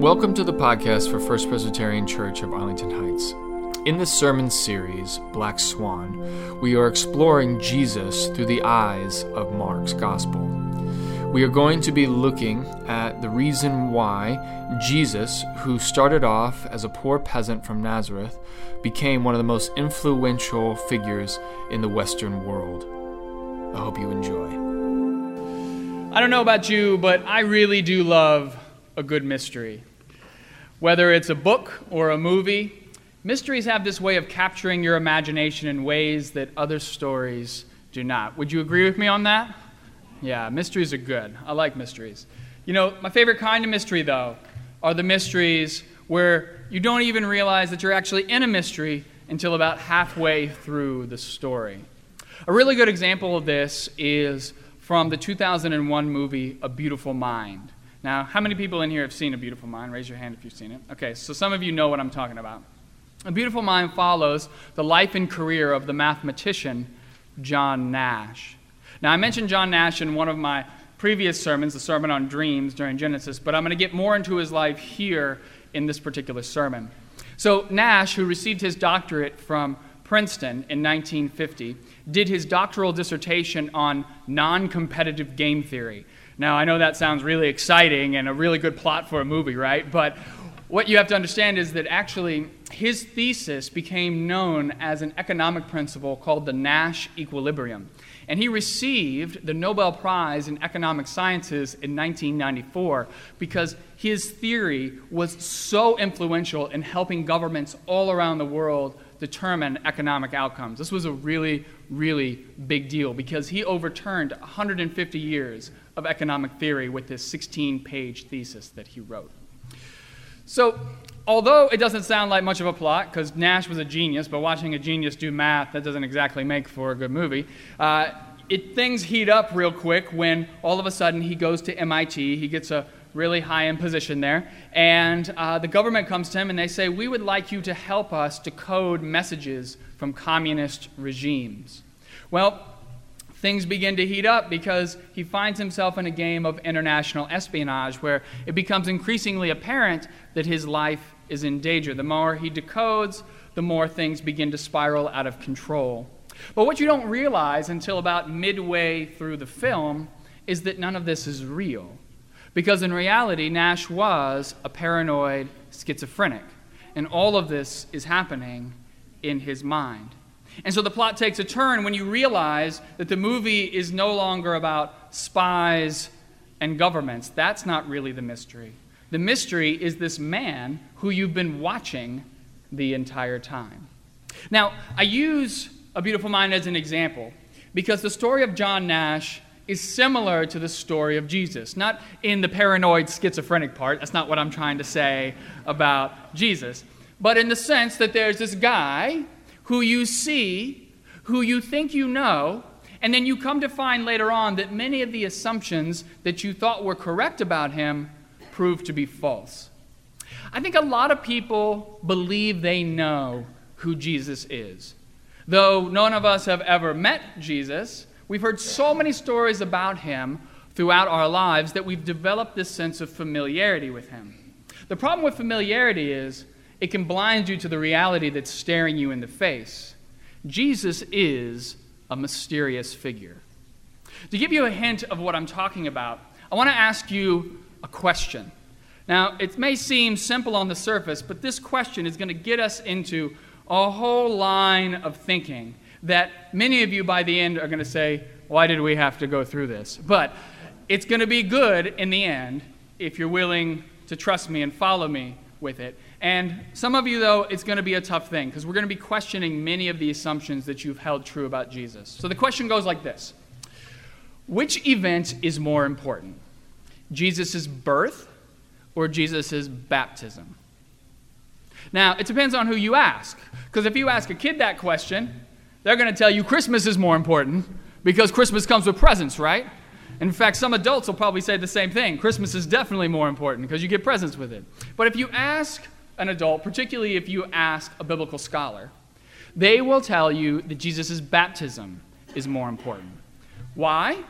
Welcome to the podcast for First Presbyterian Church of Arlington Heights. In this sermon series, Black Swan, we are exploring Jesus through the eyes of Mark's Gospel. We are going to be looking at the reason why Jesus, who started off as a poor peasant from Nazareth, became one of the most influential figures in the Western world. I hope you enjoy. I don't know about you, but I really do love a good mystery. Whether it's a book or a movie, mysteries have this way of capturing your imagination in ways that other stories do not. Would you agree with me on that? Yeah, mysteries are good. I like mysteries. You know, my favorite kind of mystery, though, are the mysteries where you don't even realize that you're actually in a mystery until about halfway through the story. A really good example of this is from the 2001 movie A Beautiful Mind. Now, how many people in here have seen A Beautiful Mind? Raise your hand if you've seen it. Okay, so some of you know what I'm talking about. A Beautiful Mind follows the life and career of the mathematician John Nash. Now, I mentioned John Nash in one of my previous sermons, the sermon on dreams during Genesis, but I'm going to get more into his life here in this particular sermon. So, Nash, who received his doctorate from Princeton in 1950, did his doctoral dissertation on non competitive game theory. Now, I know that sounds really exciting and a really good plot for a movie, right? But what you have to understand is that actually his thesis became known as an economic principle called the Nash equilibrium. And he received the Nobel Prize in Economic Sciences in 1994 because his theory was so influential in helping governments all around the world determine economic outcomes. This was a really, really big deal because he overturned 150 years of economic theory with this 16 page thesis that he wrote. So, although it doesn't sound like much of a plot, because Nash was a genius, but watching a genius do math, that doesn't exactly make for a good movie. Uh, it, things heat up real quick when all of a sudden he goes to MIT. He gets a really high end position there. And uh, the government comes to him and they say, We would like you to help us decode messages from communist regimes. Well, things begin to heat up because he finds himself in a game of international espionage where it becomes increasingly apparent that his life is in danger. The more he decodes, the more things begin to spiral out of control. But what you don't realize until about midway through the film is that none of this is real. Because in reality, Nash was a paranoid schizophrenic. And all of this is happening in his mind. And so the plot takes a turn when you realize that the movie is no longer about spies and governments. That's not really the mystery. The mystery is this man who you've been watching the entire time. Now, I use A Beautiful Mind as an example because the story of John Nash is similar to the story of Jesus. Not in the paranoid schizophrenic part, that's not what I'm trying to say about Jesus, but in the sense that there's this guy who you see, who you think you know, and then you come to find later on that many of the assumptions that you thought were correct about him prove to be false. I think a lot of people believe they know who Jesus is. Though none of us have ever met Jesus, We've heard so many stories about him throughout our lives that we've developed this sense of familiarity with him. The problem with familiarity is it can blind you to the reality that's staring you in the face. Jesus is a mysterious figure. To give you a hint of what I'm talking about, I want to ask you a question. Now, it may seem simple on the surface, but this question is going to get us into a whole line of thinking that many of you by the end are going to say, Why did we have to go through this? But it's going to be good in the end if you're willing to trust me and follow me with it. And some of you, though, it's going to be a tough thing because we're going to be questioning many of the assumptions that you've held true about Jesus. So the question goes like this Which event is more important? Jesus' birth or Jesus' baptism? Now, it depends on who you ask. Because if you ask a kid that question, they're going to tell you Christmas is more important because Christmas comes with presents, right? In fact, some adults will probably say the same thing. Christmas is definitely more important because you get presents with it. But if you ask an adult, particularly if you ask a biblical scholar, they will tell you that Jesus' baptism is more important. Why?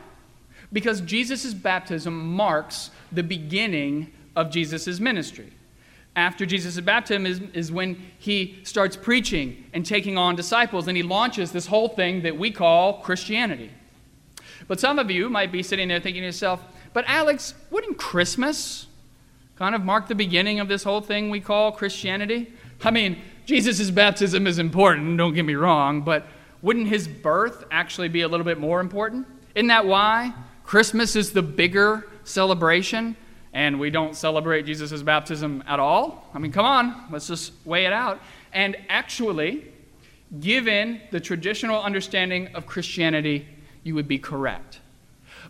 Because Jesus' baptism marks the beginning of Jesus' ministry. after Jesus' baptism is, is when he starts preaching and taking on disciples, and he launches this whole thing that we call Christianity. But some of you might be sitting there thinking to yourself, but Alex, wouldn't Christmas kind of mark the beginning of this whole thing we call Christianity? I mean, Jesus' baptism is important, don't get me wrong, but wouldn't his birth actually be a little bit more important? Isn't that why Christmas is the bigger celebration and we don't celebrate Jesus' baptism at all? I mean, come on, let's just weigh it out. And actually, given the traditional understanding of Christianity, you would be correct.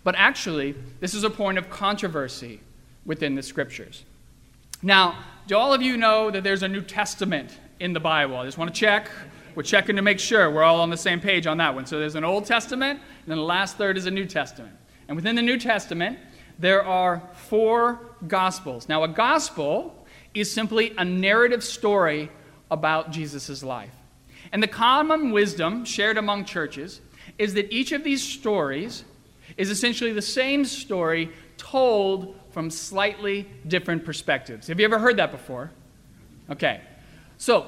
But actually, this is a point of controversy within the scriptures. Now, do all of you know that there's a New Testament in the Bible? I just want to check. We're checking to make sure we're all on the same page on that one. So there's an Old Testament, and then the last third is a New Testament. And within the New Testament, there are four Gospels. Now, a Gospel is simply a narrative story about Jesus' life. And the common wisdom shared among churches is that each of these stories is essentially the same story told from slightly different perspectives. Have you ever heard that before? Okay. So,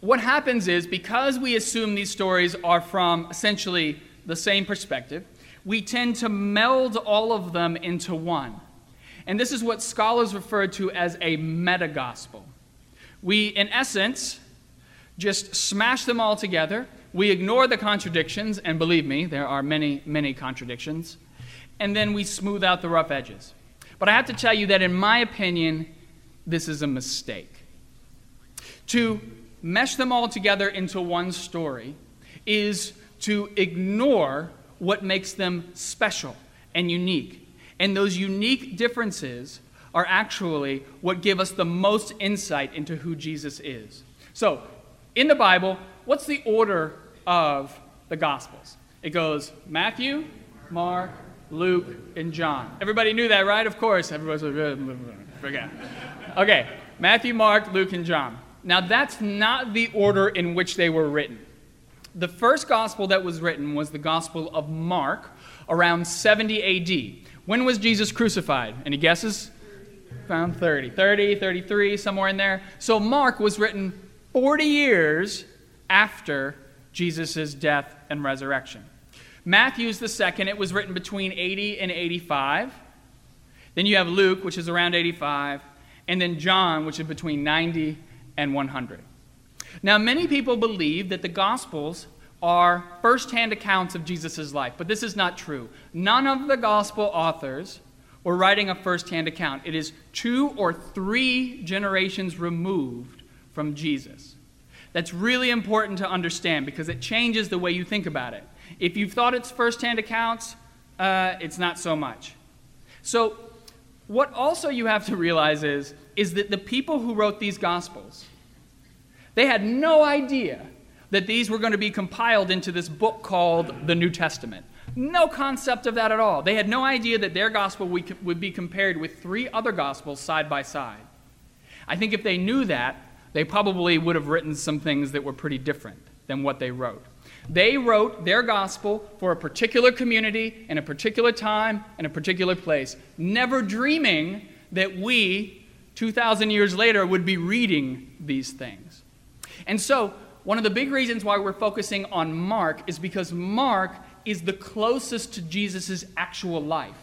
what happens is because we assume these stories are from essentially the same perspective, we tend to meld all of them into one. And this is what scholars refer to as a meta gospel. We, in essence, just smash them all together we ignore the contradictions, and believe me, there are many, many contradictions, and then we smooth out the rough edges. But I have to tell you that, in my opinion, this is a mistake. To mesh them all together into one story is to ignore what makes them special and unique. And those unique differences are actually what give us the most insight into who Jesus is. So, in the Bible, what's the order of the Gospels? It goes Matthew, Mark, Luke, and John. Everybody knew that, right? Of course. Everybody's like, forget. Okay, Matthew, Mark, Luke, and John. Now, that's not the order in which they were written. The first gospel that was written was the Gospel of Mark around 70 AD. When was Jesus crucified? Any guesses? Around 30. 30, 33, somewhere in there. So Mark was written 40 years after Jesus' death and resurrection. Matthew's the second. It was written between 80 and 85. Then you have Luke, which is around 85. And then John, which is between 90 and 100. Now, many people believe that the Gospels are first-hand accounts of Jesus' life, but this is not true. None of the Gospel authors were writing a first-hand account. It is two or three generations removed from Jesus. That's really important to understand because it changes the way you think about it. If you've thought it's firsthand accounts, uh, it's not so much. So, what also you have to realize is, is that the people who wrote these Gospels, they had no idea that these were going to be compiled into this book called the New Testament. No concept of that at all. They had no idea that their gospel would be compared with three other gospels side by side. I think if they knew that, they probably would have written some things that were pretty different than what they wrote. They wrote their gospel for a particular community in a particular time in a particular place, never dreaming that we, 2,000 years later, would be reading these things. And so, one of the big reasons why we're focusing on Mark is because Mark is the closest to Jesus' actual life.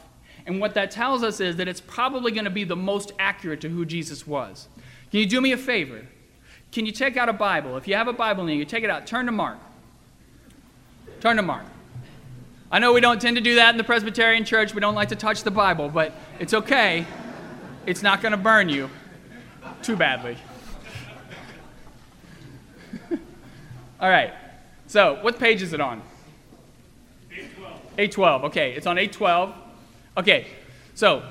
And what that tells us is that it's probably going to be the most accurate to who Jesus was. Can you do me a favor? Can you take out a Bible? If you have a Bible in you, take it out. Turn to Mark. Turn to Mark. I know we don't tend to do that in the Presbyterian church. We don't like to touch the Bible, but it's okay. It's not going to burn you too badly. All right. So, what page is it on? 812. 812. Okay, it's on 812. Okay, so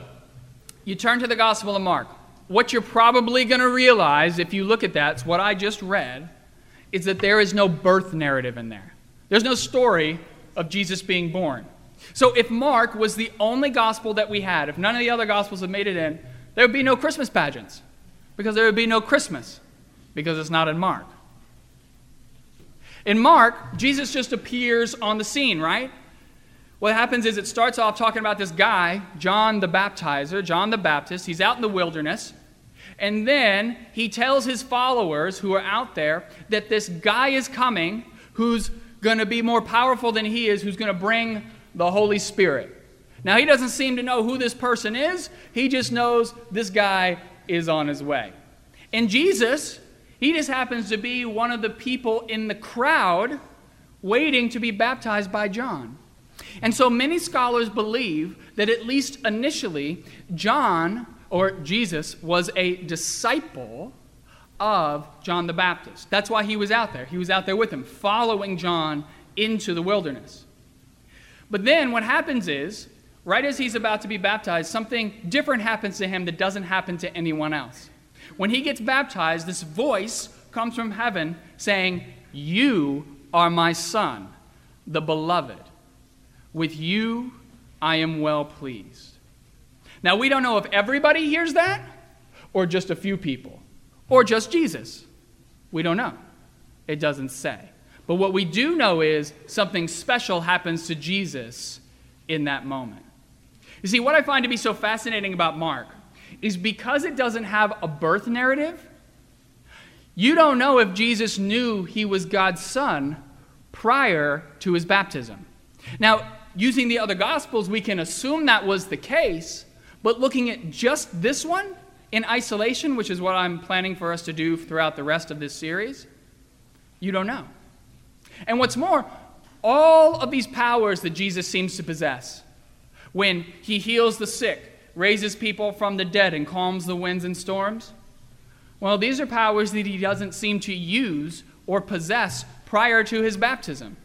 you turn to the Gospel of Mark what you're probably going to realize if you look at that, it's what I just read, is that there is no birth narrative in there. There's no story of Jesus being born. So if Mark was the only gospel that we had, if none of the other gospels had made it in, there would be no Christmas pageants because there would be no Christmas because it's not in Mark. In Mark, Jesus just appears on the scene, right? What happens is it starts off talking about this guy, John the Baptizer, John the Baptist. He's out in the wilderness, And then he tells his followers who are out there that this guy is coming who's going to be more powerful than he is, who's going to bring the Holy Spirit. Now, he doesn't seem to know who this person is, he just knows this guy is on his way. And Jesus, he just happens to be one of the people in the crowd waiting to be baptized by John. And so many scholars believe that at least initially, John or Jesus was a disciple of John the Baptist. That's why he was out there. He was out there with him, following John into the wilderness. But then what happens is, right as he's about to be baptized, something different happens to him that doesn't happen to anyone else. When he gets baptized, this voice comes from heaven saying, You are my son, the beloved. With you I am well pleased. Now, we don't know if everybody hears that, or just a few people, or just Jesus. We don't know. It doesn't say. But what we do know is something special happens to Jesus in that moment. You see, what I find to be so fascinating about Mark is because it doesn't have a birth narrative, you don't know if Jesus knew he was God's son prior to his baptism. Now, using the other gospels, we can assume that was the case, but looking at just this one in isolation, which is what I'm planning for us to do throughout the rest of this series, you don't know. And what's more, all of these powers that Jesus seems to possess, when he heals the sick, raises people from the dead, and calms the winds and storms, well, these are powers that he doesn't seem to use or possess prior to his baptism.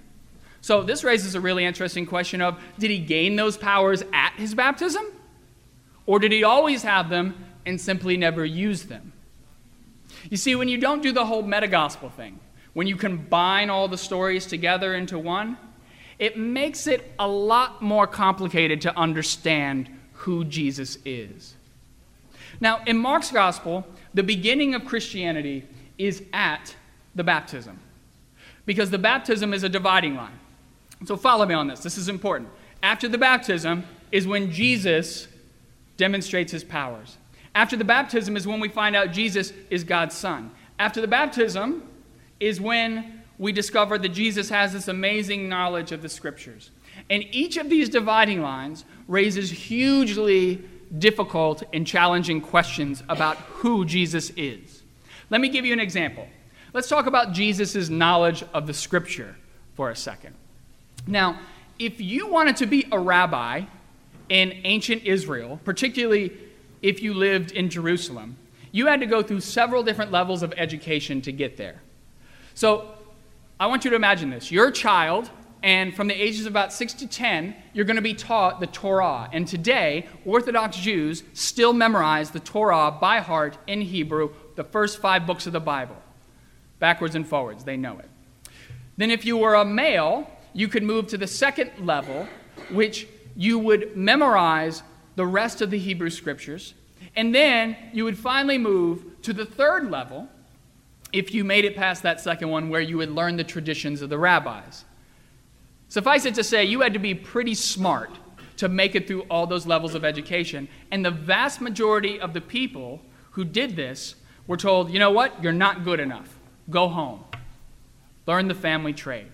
So this raises a really interesting question of did he gain those powers at his baptism? Or did he always have them and simply never use them? You see, when you don't do the whole metagospel thing, when you combine all the stories together into one, it makes it a lot more complicated to understand who Jesus is. Now, in Mark's gospel, the beginning of Christianity is at the baptism because the baptism is a dividing line. So, follow me on this. This is important. After the baptism is when Jesus demonstrates his powers. After the baptism is when we find out Jesus is God's Son. After the baptism is when we discover that Jesus has this amazing knowledge of the Scriptures. And each of these dividing lines raises hugely difficult and challenging questions about who Jesus is. Let me give you an example. Let's talk about Jesus' knowledge of the Scripture for a second. Now, if you wanted to be a rabbi, in ancient Israel, particularly if you lived in Jerusalem, you had to go through several different levels of education to get there. So I want you to imagine this. You're a child, and from the ages of about 6 to 10, you're going to be taught the Torah. And today, Orthodox Jews still memorize the Torah by heart in Hebrew, the first five books of the Bible, backwards and forwards. They know it. Then, if you were a male, you could move to the second level, which you would memorize the rest of the Hebrew scriptures, and then you would finally move to the third level if you made it past that second one where you would learn the traditions of the rabbis. Suffice it to say, you had to be pretty smart to make it through all those levels of education, and the vast majority of the people who did this were told, you know what, you're not good enough. Go home. Learn the family trade.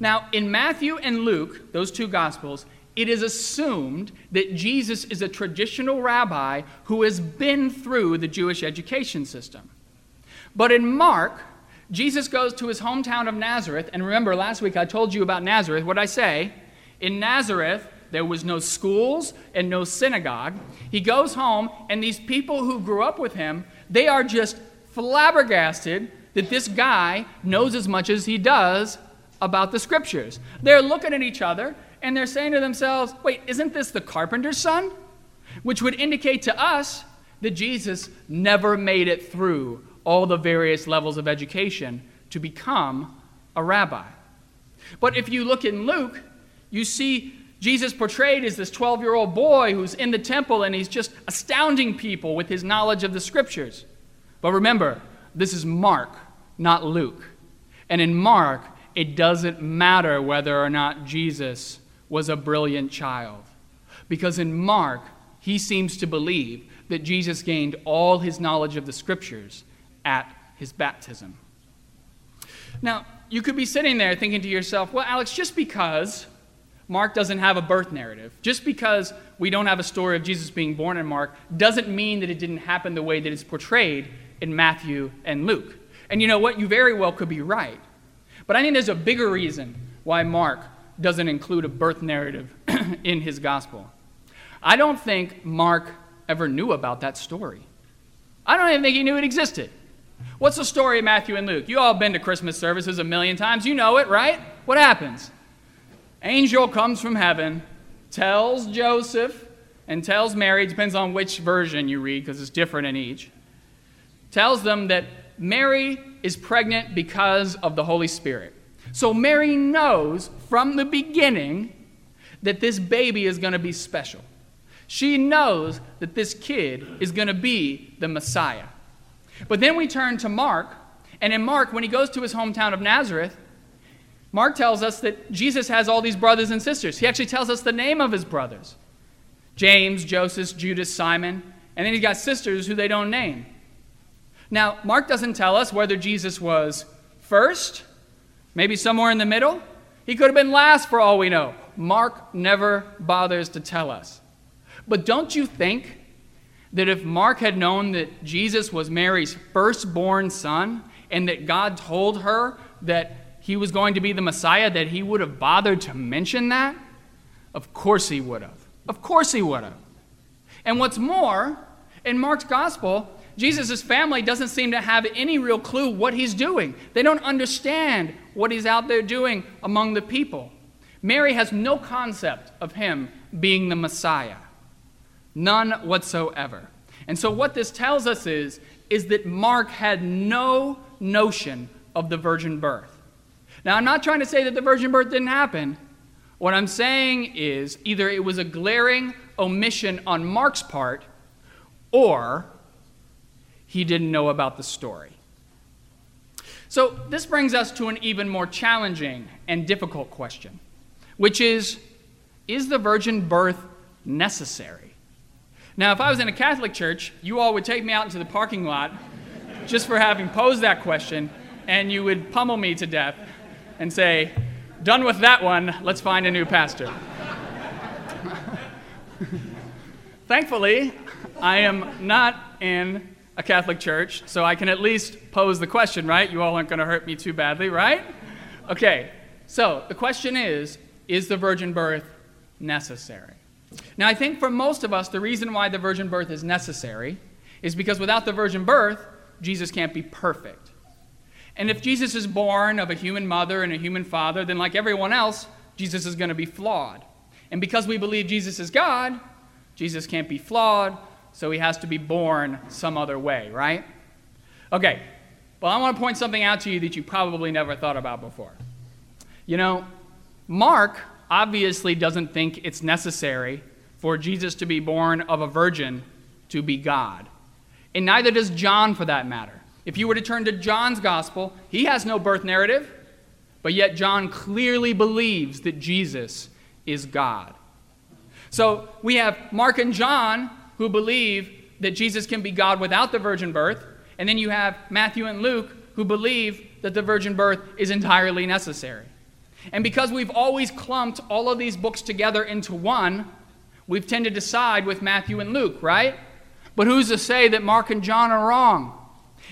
Now, in Matthew and Luke, those two Gospels, it is assumed that Jesus is a traditional rabbi who has been through the Jewish education system. But in Mark, Jesus goes to his hometown of Nazareth, and remember last week I told you about Nazareth. What I say? In Nazareth, there was no schools and no synagogue. He goes home, and these people who grew up with him, they are just flabbergasted that this guy knows as much as he does about the scriptures. They're looking at each other and they're saying to themselves, wait, isn't this the carpenter's son? Which would indicate to us that Jesus never made it through all the various levels of education to become a rabbi. But if you look in Luke, you see Jesus portrayed as this 12 year old boy who's in the temple and he's just astounding people with his knowledge of the scriptures. But remember, this is Mark, not Luke. And in Mark, it doesn't matter whether or not Jesus was a brilliant child. Because in Mark, he seems to believe that Jesus gained all his knowledge of the scriptures at his baptism. Now, you could be sitting there thinking to yourself, well, Alex, just because Mark doesn't have a birth narrative, just because we don't have a story of Jesus being born in Mark, doesn't mean that it didn't happen the way that it's portrayed in Matthew and Luke. And you know what? You very well could be right. But I think there's a bigger reason why Mark doesn't include a birth narrative in his gospel. I don't think Mark ever knew about that story. I don't even think he knew it existed. What's the story of Matthew and Luke? You all been to Christmas services a million times. You know it, right? What happens? Angel comes from heaven, tells Joseph, and tells Mary, depends on which version you read because it's different in each, tells them that Mary is pregnant because of the Holy Spirit. So Mary knows from the beginning that this baby is going to be special. She knows that this kid is going to be the Messiah. But then we turn to Mark, and in Mark, when he goes to his hometown of Nazareth, Mark tells us that Jesus has all these brothers and sisters. He actually tells us the name of his brothers James, Joseph, Judas, Simon, and then he's got sisters who they don't name. Now, Mark doesn't tell us whether Jesus was first, maybe somewhere in the middle. He could have been last for all we know. Mark never bothers to tell us. But don't you think that if Mark had known that Jesus was Mary's firstborn son and that God told her that he was going to be the Messiah, that he would have bothered to mention that? Of course he would have. Of course he would have. And what's more, in Mark's gospel, Jesus' family doesn't seem to have any real clue what he's doing. They don't understand what he's out there doing among the people. Mary has no concept of him being the Messiah. None whatsoever. And so what this tells us is, is that Mark had no notion of the virgin birth. Now, I'm not trying to say that the virgin birth didn't happen. What I'm saying is either it was a glaring omission on Mark's part, or he didn't know about the story. So, this brings us to an even more challenging and difficult question, which is Is the virgin birth necessary? Now, if I was in a Catholic church, you all would take me out into the parking lot just for having posed that question, and you would pummel me to death and say, Done with that one, let's find a new pastor. Thankfully, I am not in a Catholic church, so I can at least pose the question, right? You all aren't going to hurt me too badly, right? Okay, so the question is Is the virgin birth necessary? Now, I think for most of us, the reason why the virgin birth is necessary is because without the virgin birth, Jesus can't be perfect. And if Jesus is born of a human mother and a human father, then like everyone else, Jesus is going to be flawed. And because we believe Jesus is God, Jesus can't be flawed, so he has to be born some other way, right? Okay, well, I want to point something out to you that you probably never thought about before. You know, Mark obviously doesn't think it's necessary for Jesus to be born of a virgin to be God. And neither does John, for that matter. If you were to turn to John's gospel, he has no birth narrative, but yet John clearly believes that Jesus is God. So we have Mark and John who believe that Jesus can be God without the virgin birth, and then you have Matthew and Luke who believe that the virgin birth is entirely necessary. And because we've always clumped all of these books together into one, we've tended to side with Matthew and Luke, right? But who's to say that Mark and John are wrong?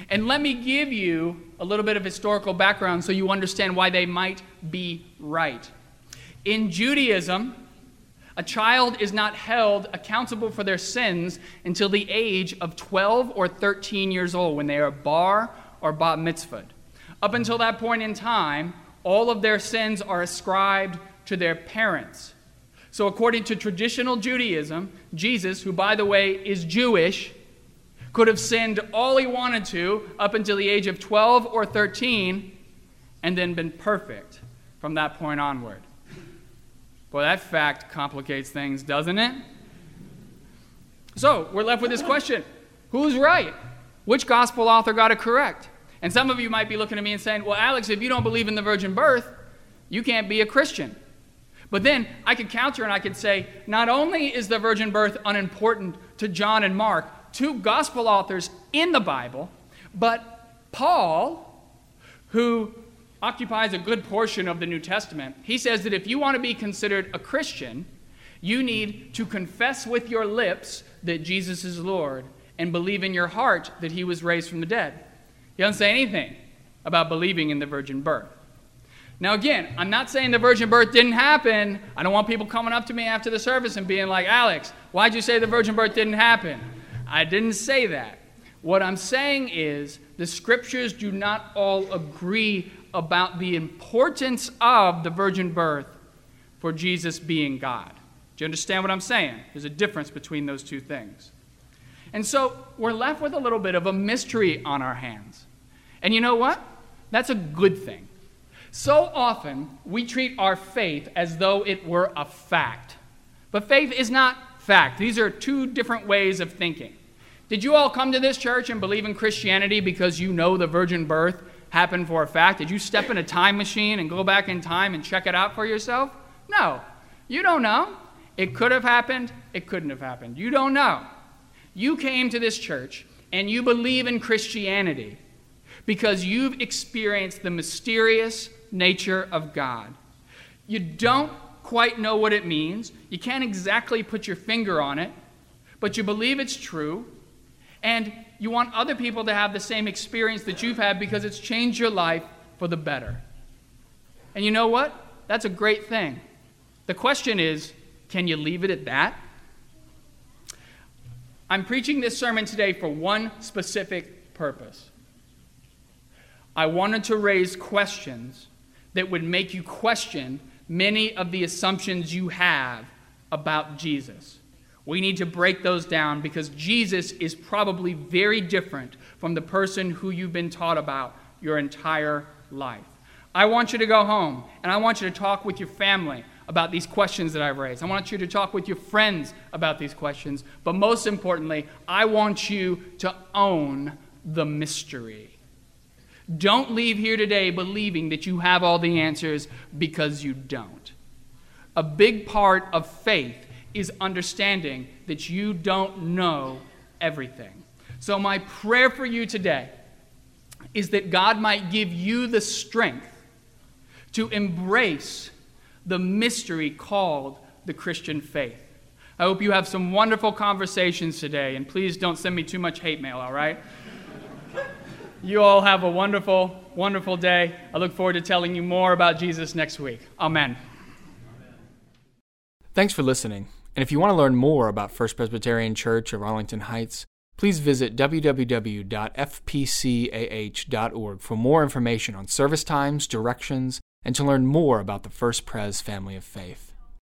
And let me give you a little bit of historical background so you understand why they might be right. In Judaism, a child is not held accountable for their sins until the age of 12 or 13 years old when they are bar or bat mitzvah. Up until that point in time, all of their sins are ascribed to their parents. So, according to traditional Judaism, Jesus, who by the way is Jewish, could have sinned all he wanted to up until the age of 12 or 13 and then been perfect from that point onward. Boy, that fact complicates things, doesn't it? So, we're left with this question Who's right? Which gospel author got it correct? And some of you might be looking at me and saying, Well, Alex, if you don't believe in the virgin birth, you can't be a Christian. But then I could counter and I could say, not only is the virgin birth unimportant to John and Mark, two gospel authors in the Bible, but Paul, who occupies a good portion of the New Testament, he says that if you want to be considered a Christian, you need to confess with your lips that Jesus is Lord and believe in your heart that he was raised from the dead. He doesn't say anything about believing in the virgin birth. Now, again, I'm not saying the virgin birth didn't happen. I don't want people coming up to me after the service and being like, Alex, why'd you say the virgin birth didn't happen? I didn't say that. What I'm saying is the scriptures do not all agree about the importance of the virgin birth for Jesus being God. Do you understand what I'm saying? There's a difference between those two things. And so we're left with a little bit of a mystery on our hands. And you know what? That's a good thing. So often we treat our faith as though it were a fact. But faith is not fact. These are two different ways of thinking. Did you all come to this church and believe in Christianity because you know the virgin birth happened for a fact? Did you step in a time machine and go back in time and check it out for yourself? No. You don't know. It could have happened, it couldn't have happened. You don't know. You came to this church and you believe in Christianity because you've experienced the mysterious nature of God. You don't quite know what it means, you can't exactly put your finger on it, but you believe it's true, and you want other people to have the same experience that you've had because it's changed your life for the better. And you know what? That's a great thing. The question is can you leave it at that? I'm preaching this sermon today for one specific purpose. I wanted to raise questions that would make you question many of the assumptions you have about Jesus. We need to break those down because Jesus is probably very different from the person who you've been taught about your entire life. I want you to go home and I want you to talk with your family about these questions that I've raised. I want you to talk with your friends about these questions. But most importantly, I want you to own the mystery. Don't leave here today believing that you have all the answers because you don't. A big part of faith is understanding that you don't know everything. So, my prayer for you today is that God might give you the strength to embrace the mystery called the Christian faith. I hope you have some wonderful conversations today, and please don't send me too much hate mail, all right? You all have a wonderful, wonderful day. I look forward to telling you more about Jesus next week. Amen. Thanks for listening. And if you want to learn more about First Presbyterian Church of Arlington Heights, please visit www.fpcah.org for more information on service times, directions, and to learn more about the First Pres family of faith.